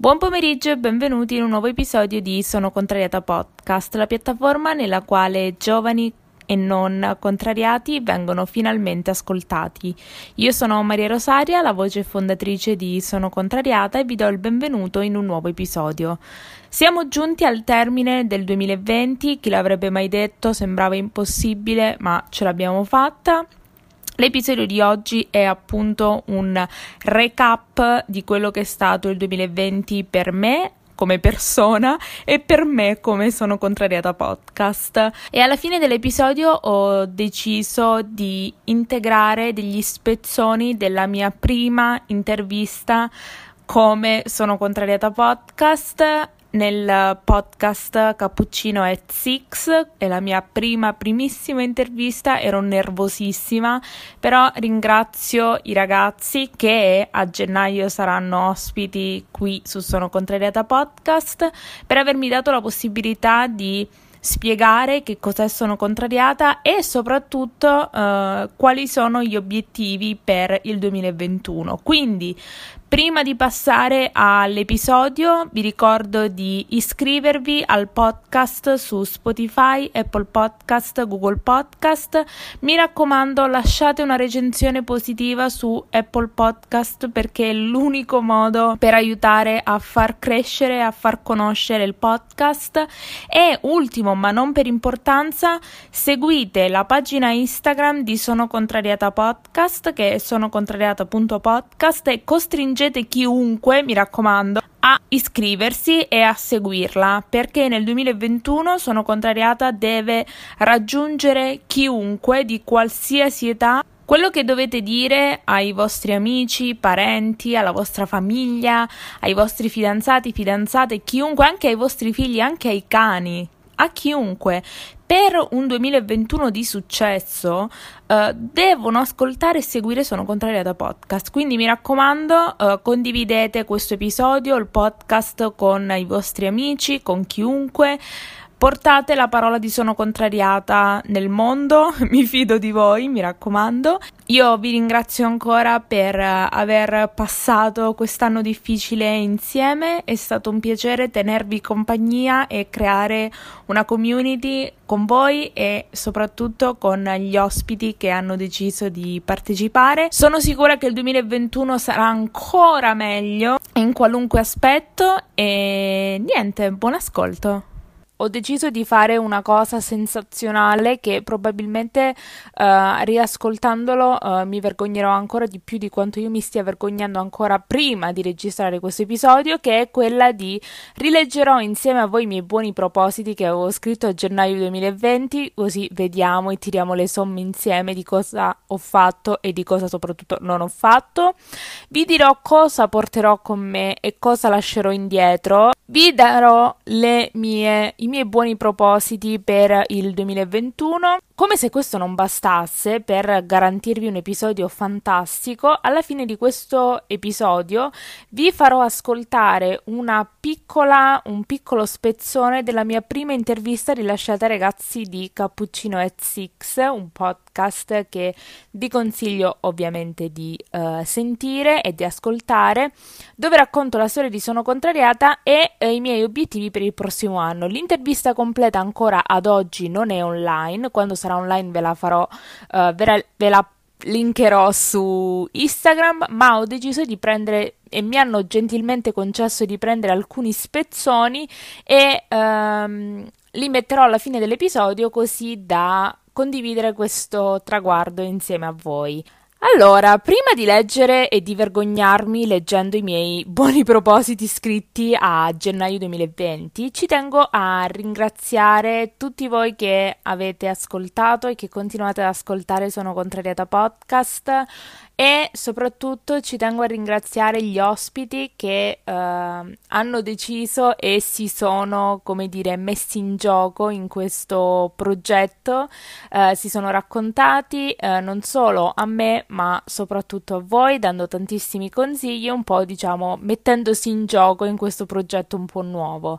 Buon pomeriggio e benvenuti in un nuovo episodio di Sono Contrariata Podcast, la piattaforma nella quale giovani e non contrariati vengono finalmente ascoltati. Io sono Maria Rosaria, la voce fondatrice di Sono Contrariata e vi do il benvenuto in un nuovo episodio. Siamo giunti al termine del 2020, chi l'avrebbe mai detto sembrava impossibile, ma ce l'abbiamo fatta. L'episodio di oggi è appunto un recap di quello che è stato il 2020 per me come persona e per me come sono contrariata podcast. E alla fine dell'episodio ho deciso di integrare degli spezzoni della mia prima intervista come sono contrariata podcast nel podcast Cappuccino at Six è la mia prima, primissima intervista, ero nervosissima, però ringrazio i ragazzi che a gennaio saranno ospiti qui su Sono Contrariata Podcast per avermi dato la possibilità di spiegare che cos'è sono contrariata e soprattutto uh, quali sono gli obiettivi per il 2021. Quindi Prima di passare all'episodio vi ricordo di iscrivervi al podcast su Spotify, Apple Podcast, Google Podcast. Mi raccomando lasciate una recensione positiva su Apple Podcast perché è l'unico modo per aiutare a far crescere, a far conoscere il podcast. E ultimo ma non per importanza, seguite la pagina Instagram di Sono Contrariata Podcast che è sonocontrariata.podcast e costringete chiunque, mi raccomando, a iscriversi e a seguirla perché nel 2021 sono contrariata deve raggiungere chiunque di qualsiasi età quello che dovete dire ai vostri amici, parenti, alla vostra famiglia, ai vostri fidanzati, fidanzate, chiunque, anche ai vostri figli, anche ai cani, a chiunque, per un 2021 di successo uh, devono ascoltare e seguire Sono Contrariata Podcast. Quindi mi raccomando, uh, condividete questo episodio, il podcast con i vostri amici, con chiunque. Portate la parola di sono contrariata nel mondo, mi fido di voi, mi raccomando. Io vi ringrazio ancora per aver passato quest'anno difficile insieme, è stato un piacere tenervi compagnia e creare una community con voi e soprattutto con gli ospiti che hanno deciso di partecipare. Sono sicura che il 2021 sarà ancora meglio in qualunque aspetto e niente, buon ascolto ho deciso di fare una cosa sensazionale che probabilmente uh, riascoltandolo uh, mi vergognerò ancora di più di quanto io mi stia vergognando ancora prima di registrare questo episodio, che è quella di rileggerò insieme a voi i miei buoni propositi che avevo scritto a gennaio 2020, così vediamo e tiriamo le somme insieme di cosa ho fatto e di cosa soprattutto non ho fatto. Vi dirò cosa porterò con me e cosa lascerò indietro. Vi darò mie i miei buoni propositi per il 2021. Come se questo non bastasse per garantirvi un episodio fantastico, alla fine di questo episodio vi farò ascoltare una piccola, un piccolo spezzone della mia prima intervista rilasciata ai ragazzi di Cappuccino at Six, un podcast che vi consiglio ovviamente di uh, sentire e di ascoltare, dove racconto la storia di Sono Contrariata e uh, i miei obiettivi per il prossimo anno. L'intervista completa ancora ad oggi non è online, quando sarà online ve la farò, uh, ve, la, ve la linkerò su Instagram, ma ho deciso di prendere e mi hanno gentilmente concesso di prendere alcuni spezzoni e um, li metterò alla fine dell'episodio così da condividere questo traguardo insieme a voi. Allora, prima di leggere e di vergognarmi leggendo i miei buoni propositi scritti a gennaio 2020, ci tengo a ringraziare tutti voi che avete ascoltato e che continuate ad ascoltare Sono Contrariata Podcast e soprattutto ci tengo a ringraziare gli ospiti che uh, hanno deciso e si sono, come dire, messi in gioco in questo progetto, uh, si sono raccontati uh, non solo a me ma soprattutto a voi, dando tantissimi consigli, un po' diciamo mettendosi in gioco in questo progetto un po' nuovo.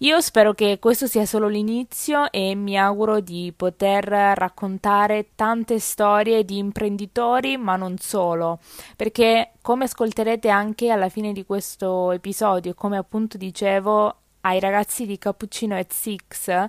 Io spero che questo sia solo l'inizio e mi auguro di poter raccontare tante storie di imprenditori, ma non solo solo, perché come ascolterete anche alla fine di questo episodio, come appunto dicevo ai ragazzi di Cappuccino e Six,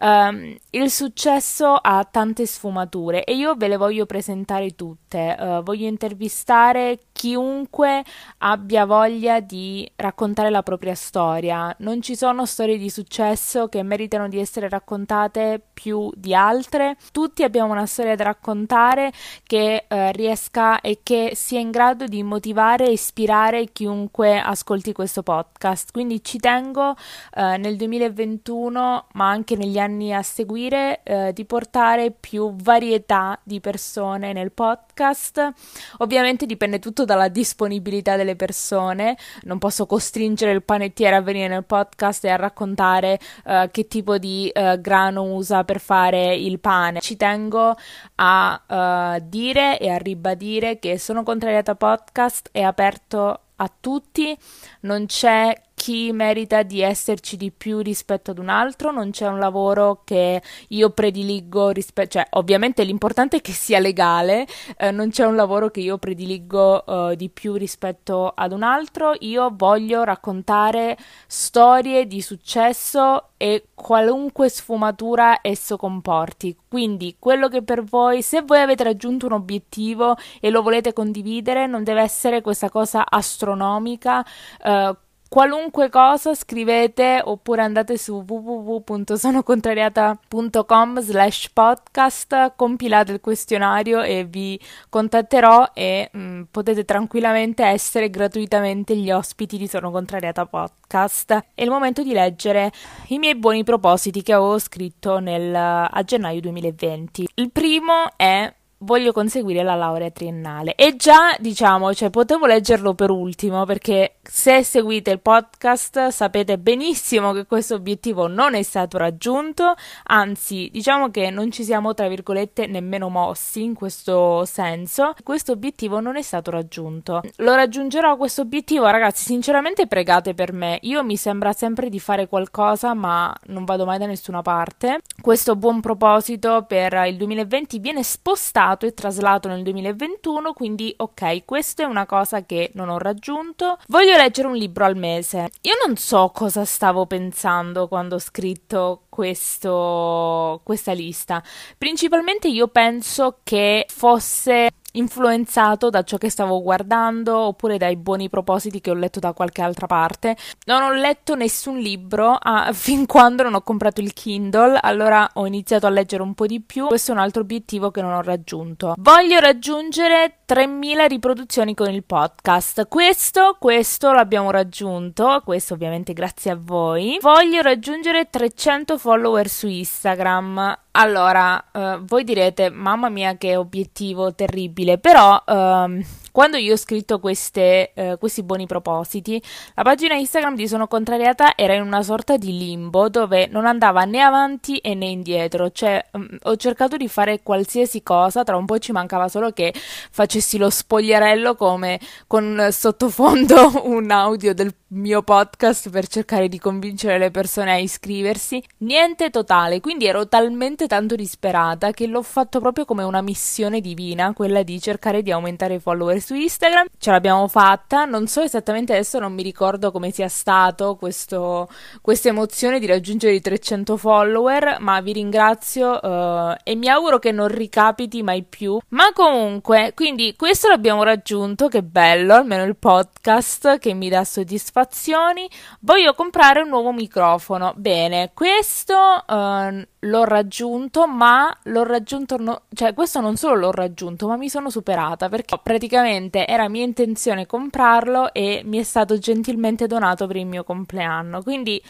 um, il successo ha tante sfumature e io ve le voglio presentare tutte. Uh, voglio intervistare chiunque abbia voglia di raccontare la propria storia. Non ci sono storie di successo che meritano di essere raccontate più di altre. Tutti abbiamo una storia da raccontare che uh, riesca e che sia in grado di motivare e ispirare chiunque ascolti questo podcast. Quindi ci tengo uh, nel 2021, ma anche negli anni a seguire eh, di portare più varietà di persone nel podcast. Ovviamente dipende tutto dalla disponibilità delle persone, non posso costringere il panettiere a venire nel podcast e a raccontare eh, che tipo di eh, grano usa per fare il pane. Ci tengo a uh, dire e a ribadire che sono contrariata podcast è aperto a tutti, non c'è chi merita di esserci di più rispetto ad un altro, non c'è un lavoro che io prediligo rispetto, cioè ovviamente l'importante è che sia legale, eh, non c'è un lavoro che io prediligo eh, di più rispetto ad un altro, io voglio raccontare storie di successo e qualunque sfumatura esso comporti. Quindi quello che per voi, se voi avete raggiunto un obiettivo e lo volete condividere, non deve essere questa cosa astronomica, eh, qualunque cosa scrivete oppure andate su www.sonocontrariata.com slash podcast compilate il questionario e vi contatterò e mh, mm, potete tranquillamente essere gratuitamente gli ospiti di Sono Contrariata Podcast è il momento di leggere i miei buoni propositi che avevo scritto nel, a gennaio 2020 il primo è voglio conseguire la laurea triennale. E già, diciamo, cioè, potevo leggerlo per ultimo perché se seguite il podcast sapete benissimo che questo obiettivo non è stato raggiunto, anzi, diciamo che non ci siamo, tra virgolette, nemmeno mossi in questo senso. Questo obiettivo non è stato raggiunto. Lo raggiungerò questo obiettivo, ragazzi, sinceramente pregate per me. Io mi sembra sempre di fare qualcosa, ma non vado mai da nessuna parte. Questo buon proposito per il 2020 viene spostato e traslato nel 2021, quindi ok, questa è una cosa che non ho raggiunto. Voglio leggere un libro al mese. Io non so cosa stavo pensando quando ho scritto questo, questa lista. Principalmente io penso che fosse influenzato da ciò che stavo guardando oppure dai buoni propositi che ho letto da qualche altra parte. Non ho letto nessun libro ah, fin quando non ho comprato il Kindle, allora ho iniziato a leggere un po' di più. Questo è un altro obiettivo che non ho raggiunto. Voglio raggiungere 3000 riproduzioni con il podcast. Questo, questo l'abbiamo raggiunto, questo ovviamente grazie a voi. Voglio raggiungere 300 follower su Instagram. Allora, uh, voi direte, mamma mia che obiettivo terribile, però... Uh, quando io ho scritto queste, eh, questi buoni propositi, la pagina Instagram di Sono Contrariata era in una sorta di limbo dove non andava né avanti e né indietro. Cioè, mh, mm, ho cercato di fare qualsiasi cosa, tra un po' ci mancava solo che facessi lo spogliarello come con sottofondo un audio del mio podcast per cercare di convincere le persone a iscriversi. Niente totale, quindi ero talmente tanto disperata che l'ho fatto proprio come una missione divina, quella di cercare di aumentare i follower su Instagram. Ce l'abbiamo fatta, non so esattamente adesso, non mi ricordo come sia stato questo, questa emozione di raggiungere i 300 follower, ma vi ringrazio uh, e mi auguro che non ricapiti mai più. Ma comunque, quindi questo l'abbiamo raggiunto, che bello, almeno il podcast che mi dà soddisfazioni. Voglio comprare un nuovo microfono. Bene, questo uh, l'ho raggiunto, ma l'ho raggiunto, no, cioè questo non solo l'ho raggiunto, ma mi sono superata perché praticamente era mia intenzione comprarlo e mi è stato gentilmente donato per il mio compleanno. Quindi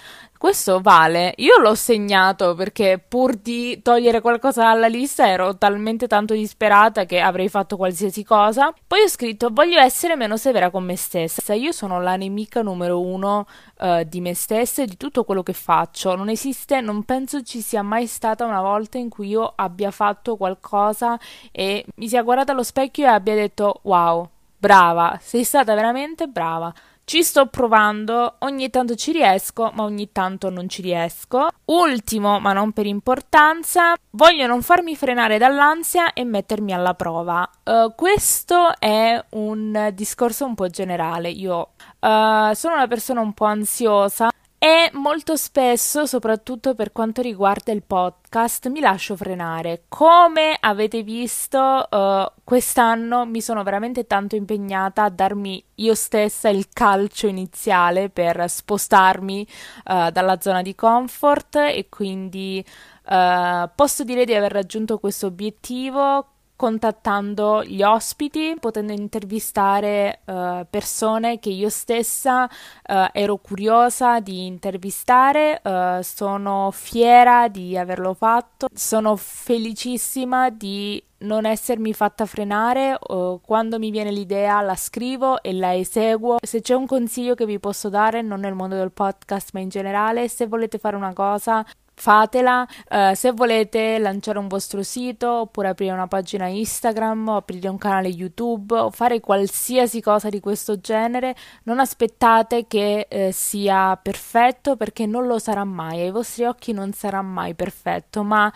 questo vale. Io l'ho segnato perché pur di togliere qualcosa dalla lista ero talmente tanto disperata che avrei fatto qualsiasi cosa. Poi ho scritto voglio essere meno severa con me stessa. Io sono la nemica numero uno uh, di me stessa e di tutto quello che faccio. Non esiste, non penso ci sia mai stata una volta in cui io abbia fatto qualcosa e mi sia guardata allo specchio e abbia detto wow, brava, sei stata veramente brava Ci sto provando, ogni tanto ci riesco, ma ogni tanto non ci riesco. Ultimo, ma non per importanza, voglio non farmi frenare dall'ansia e mettermi alla prova. Uh, questo è un discorso un po' generale. Io uh, sono una persona un po' ansiosa e molto spesso, soprattutto per quanto riguarda il podcast, mi lascio frenare. Come avete visto, uh, quest'anno mi sono veramente tanto impegnata a darmi io stessa il calcio iniziale per spostarmi uh, dalla zona di comfort e quindi uh, posso dire di aver raggiunto questo obiettivo contattando gli ospiti, potendo intervistare uh, persone che io stessa uh, ero curiosa di intervistare. Uh, sono fiera di averlo fatto, sono felicissima di non essermi fatta frenare quando mi viene l'idea la scrivo e la eseguo. Se c'è un consiglio che vi posso dare, non nel mondo del podcast ma in generale, se volete fare una cosa fatela. Uh, se volete lanciare un vostro sito oppure aprire una pagina Instagram o aprire un canale YouTube o fare qualsiasi cosa di questo genere, non aspettate che uh, sia perfetto perché non lo sarà mai, ai vostri occhi non sarà mai perfetto, ma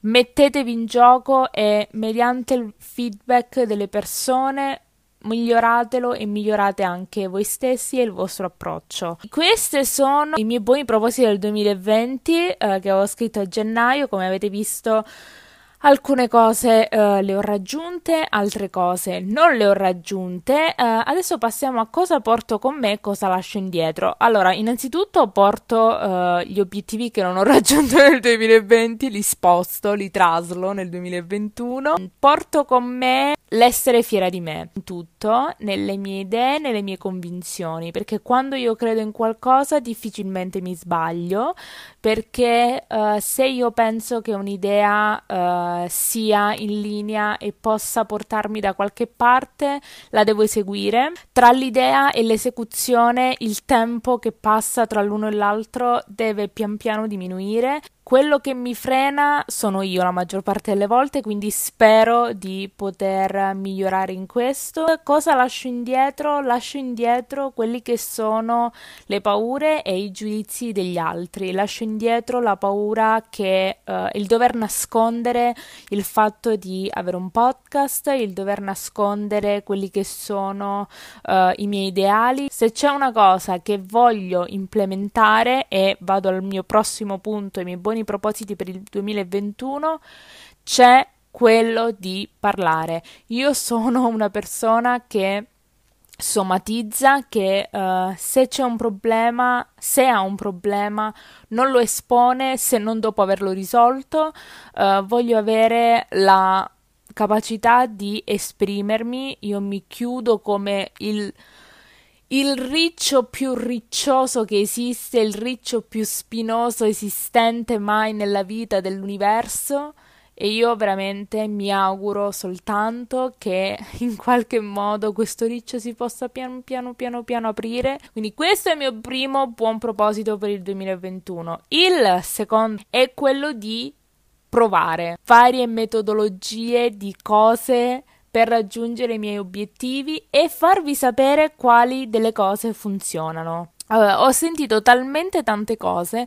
mettetevi in gioco e mediante il feedback delle persone miglioratelo e migliorate anche voi stessi e il vostro approccio. Questi sono i miei buoni propositi del 2020 eh, che avevo scritto a gennaio, come avete visto Alcune cose uh, le ho raggiunte, altre cose non le ho raggiunte. Uh, adesso passiamo a cosa porto con me e cosa lascio indietro. Allora, innanzitutto porto uh, gli obiettivi che non ho raggiunto nel 2020, li sposto, li traslo nel 2021. Porto con me l'essere fiera di me, in tutto, nelle mie idee, nelle mie convinzioni, perché quando io credo in qualcosa difficilmente mi sbaglio, perché se io penso che un'idea sia in linea e possa portarmi da qualche parte, la devo eseguire. Tra l'idea e l'esecuzione, il tempo che passa tra l'uno e l'altro deve pian piano diminuire quello che mi frena sono io la maggior parte delle volte, quindi spero di poter migliorare in questo. Cosa lascio indietro? Lascio indietro quelli che sono le paure e i giudizi degli altri. Lascio indietro la paura che uh, il dover nascondere il fatto di avere un podcast, il dover nascondere quelli che sono uh, i miei ideali. Se c'è una cosa che voglio implementare e vado al mio prossimo punto, i miei buoni propositi per il 2021 c'è quello di parlare. Io sono una persona che somatizza che uh, se c'è un problema, se ha un problema, non lo espone se non dopo averlo risolto. Uh, voglio avere la capacità di esprimermi, io mi chiudo come il il riccio più riccioso che esiste, il riccio più spinoso esistente mai nella vita dell'universo. E io veramente mi auguro soltanto che in qualche modo questo riccio si possa piano piano piano piano aprire. Quindi questo è il mio primo buon proposito per il 2021. Il secondo è quello di provare varie metodologie di cose per raggiungere i miei obiettivi e farvi sapere quali delle cose funzionano. Allora, ho sentito talmente tante cose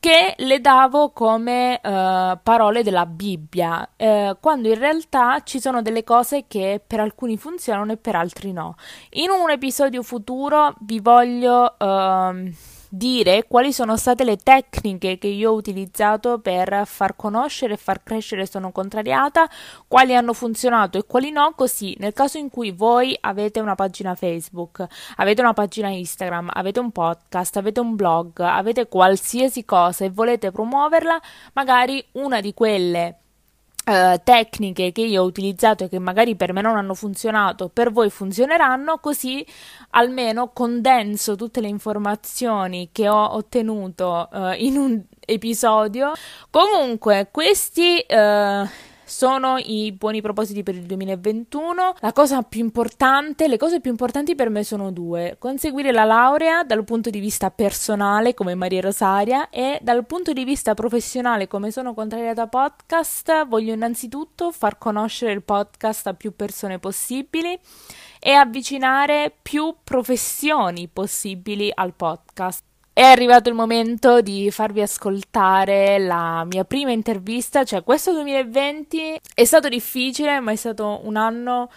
che le davo come uh, parole della Bibbia, uh, quando in realtà ci sono delle cose che per alcuni funzionano e per altri no. In un episodio futuro vi voglio uh, dire quali sono state le tecniche che io ho utilizzato per far conoscere e far crescere Sono Contrariata, quali hanno funzionato e quali no, così nel caso in cui voi avete una pagina Facebook, avete una pagina Instagram, avete un podcast, avete un blog, avete qualsiasi cosa e volete promuoverla, magari una di quelle Uh, tecniche che io ho utilizzato e che magari per me non hanno funzionato, per voi funzioneranno, così almeno condenso tutte le informazioni che ho ottenuto uh, in un episodio. Comunque, questi uh, sono i buoni propositi per il 2021. La cosa più importante, le cose più importanti per me sono due: conseguire la laurea dal punto di vista personale come Maria Rosaria e dal punto di vista professionale come sono contrariata podcast. Voglio innanzitutto far conoscere il podcast a più persone possibili e avvicinare più professioni possibili al podcast. È arrivato il momento di farvi ascoltare la mia prima intervista, cioè questo 2020 è stato difficile, ma è stato un anno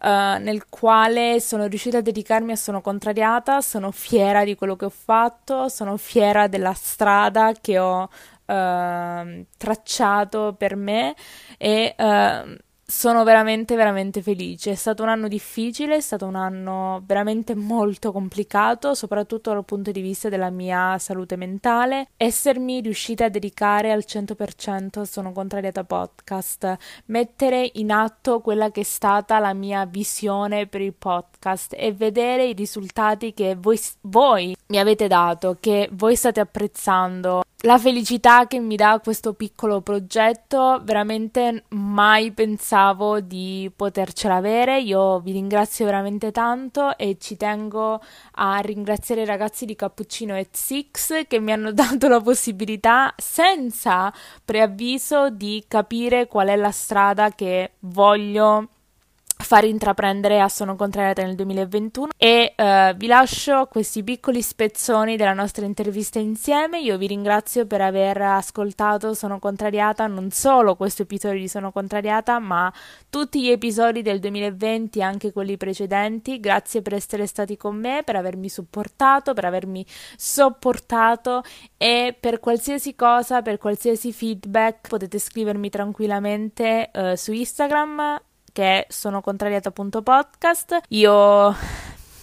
uh, nel quale sono riuscita a dedicarmi a Sono Contrariata, sono fiera di quello che ho fatto, sono fiera della strada che ho uh, tracciato per me e uh, sono veramente, veramente felice. È stato un anno difficile, è stato un anno veramente molto complicato, soprattutto dal punto di vista della mia salute mentale. Essermi riuscita a dedicare al 100% a Sono Contrariata Podcast, mettere in atto quella che è stata la mia visione per il podcast e vedere i risultati che voi, voi mi avete dato, che voi state apprezzando la felicità che mi dà questo piccolo progetto, veramente mai pensavo di potercela avere. Io vi ringrazio veramente tanto e ci tengo a ringraziare i ragazzi di Cappuccino e Six che mi hanno dato la possibilità, senza preavviso, di capire qual è la strada che voglio far intraprendere a Sono Contrariata nel 2021 e uh, vi lascio questi piccoli spezzoni della nostra intervista insieme. Io vi ringrazio per aver ascoltato Sono Contrariata, non solo questo episodio di Sono Contrariata, ma tutti gli episodi del 2020 anche quelli precedenti. Grazie per essere stati con me, per avermi supportato, per avermi sopportato e per qualsiasi cosa, per qualsiasi feedback potete scrivermi tranquillamente uh, su Instagram che sono contrariata.podcast. Io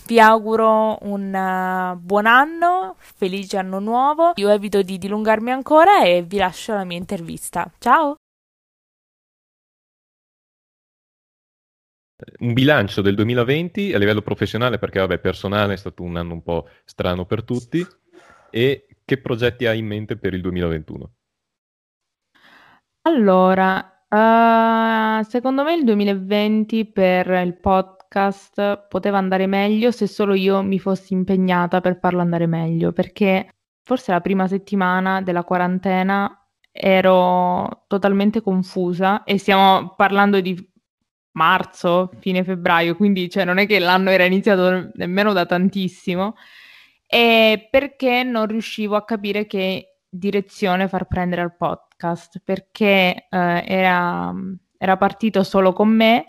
vi auguro un uh, buon anno, felice anno nuovo. Io evito di dilungarmi ancora e vi lascio la mia intervista. Ciao! Un bilancio del 2020 a livello professionale, perché vabbè, personale è stato un anno un po' strano per tutti. E che progetti hai in mente per il 2021? Allora, Uh, secondo me il 2020 per il podcast poteva andare meglio se solo io mi fossi impegnata per farlo andare meglio, perché forse la prima settimana della quarantena ero totalmente confusa e stiamo parlando di marzo, fine febbraio, quindi cioè, non è che l'anno era iniziato nemmeno da tantissimo, e perché non riuscivo a capire che direzione far prendere al podcast podcast perché eh, era, era partito solo con me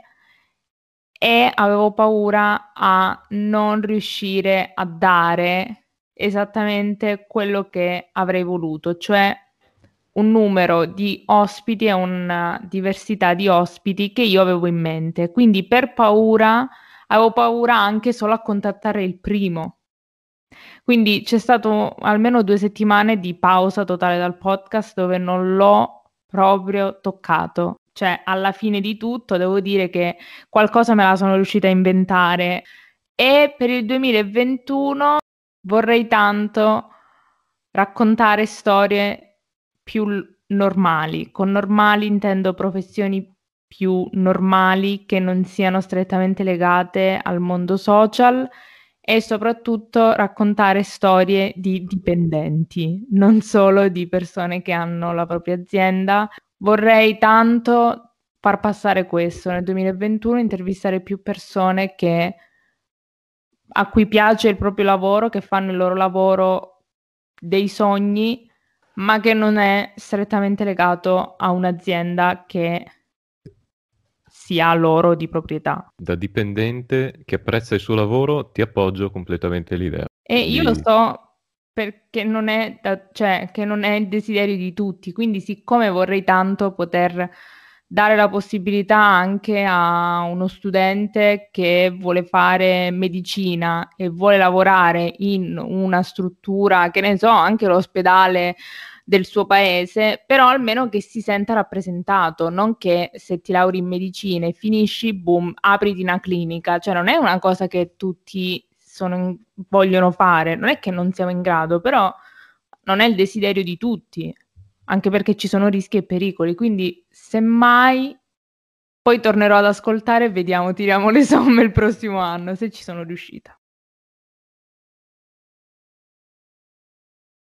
e avevo paura a non riuscire a dare esattamente quello che avrei voluto, cioè un numero di ospiti e una diversità di ospiti che io avevo in mente. Quindi per paura, avevo paura anche solo a contattare il primo. Quindi c'è stato almeno due settimane di pausa totale dal podcast dove non l'ho proprio toccato. Cioè, alla fine di tutto, devo dire che qualcosa me la sono riuscita a inventare. E per il 2021 vorrei tanto raccontare storie più normali. Con normali intendo professioni più normali che non siano strettamente legate al mondo social e soprattutto raccontare storie di dipendenti, non solo di persone che hanno la propria azienda. Vorrei tanto far passare questo nel 2021, intervistare più persone che, a cui piace il proprio lavoro, che fanno il loro lavoro dei sogni, ma che non è strettamente legato a un'azienda che sia loro di proprietà. Da dipendente che apprezza il suo lavoro, ti appoggio completamente l'idea. E io lo so perché non è, da, cioè, che non è il desiderio di tutti, quindi siccome vorrei tanto poter dare la possibilità anche a uno studente che vuole fare medicina e vuole lavorare in una struttura, che ne so, anche l'ospedale del suo paese, però almeno che si senta rappresentato, non che se ti lauri in medicina e finisci, boom, apriti una clinica, cioè non è una cosa che tutti sono, vogliono fare, non è che non siamo in grado, però non è il desiderio di tutti, anche perché ci sono rischi e pericoli, quindi semmai Poi tornerò ad ascoltare e vediamo, tiriamo le somme il prossimo anno se ci sono riuscita.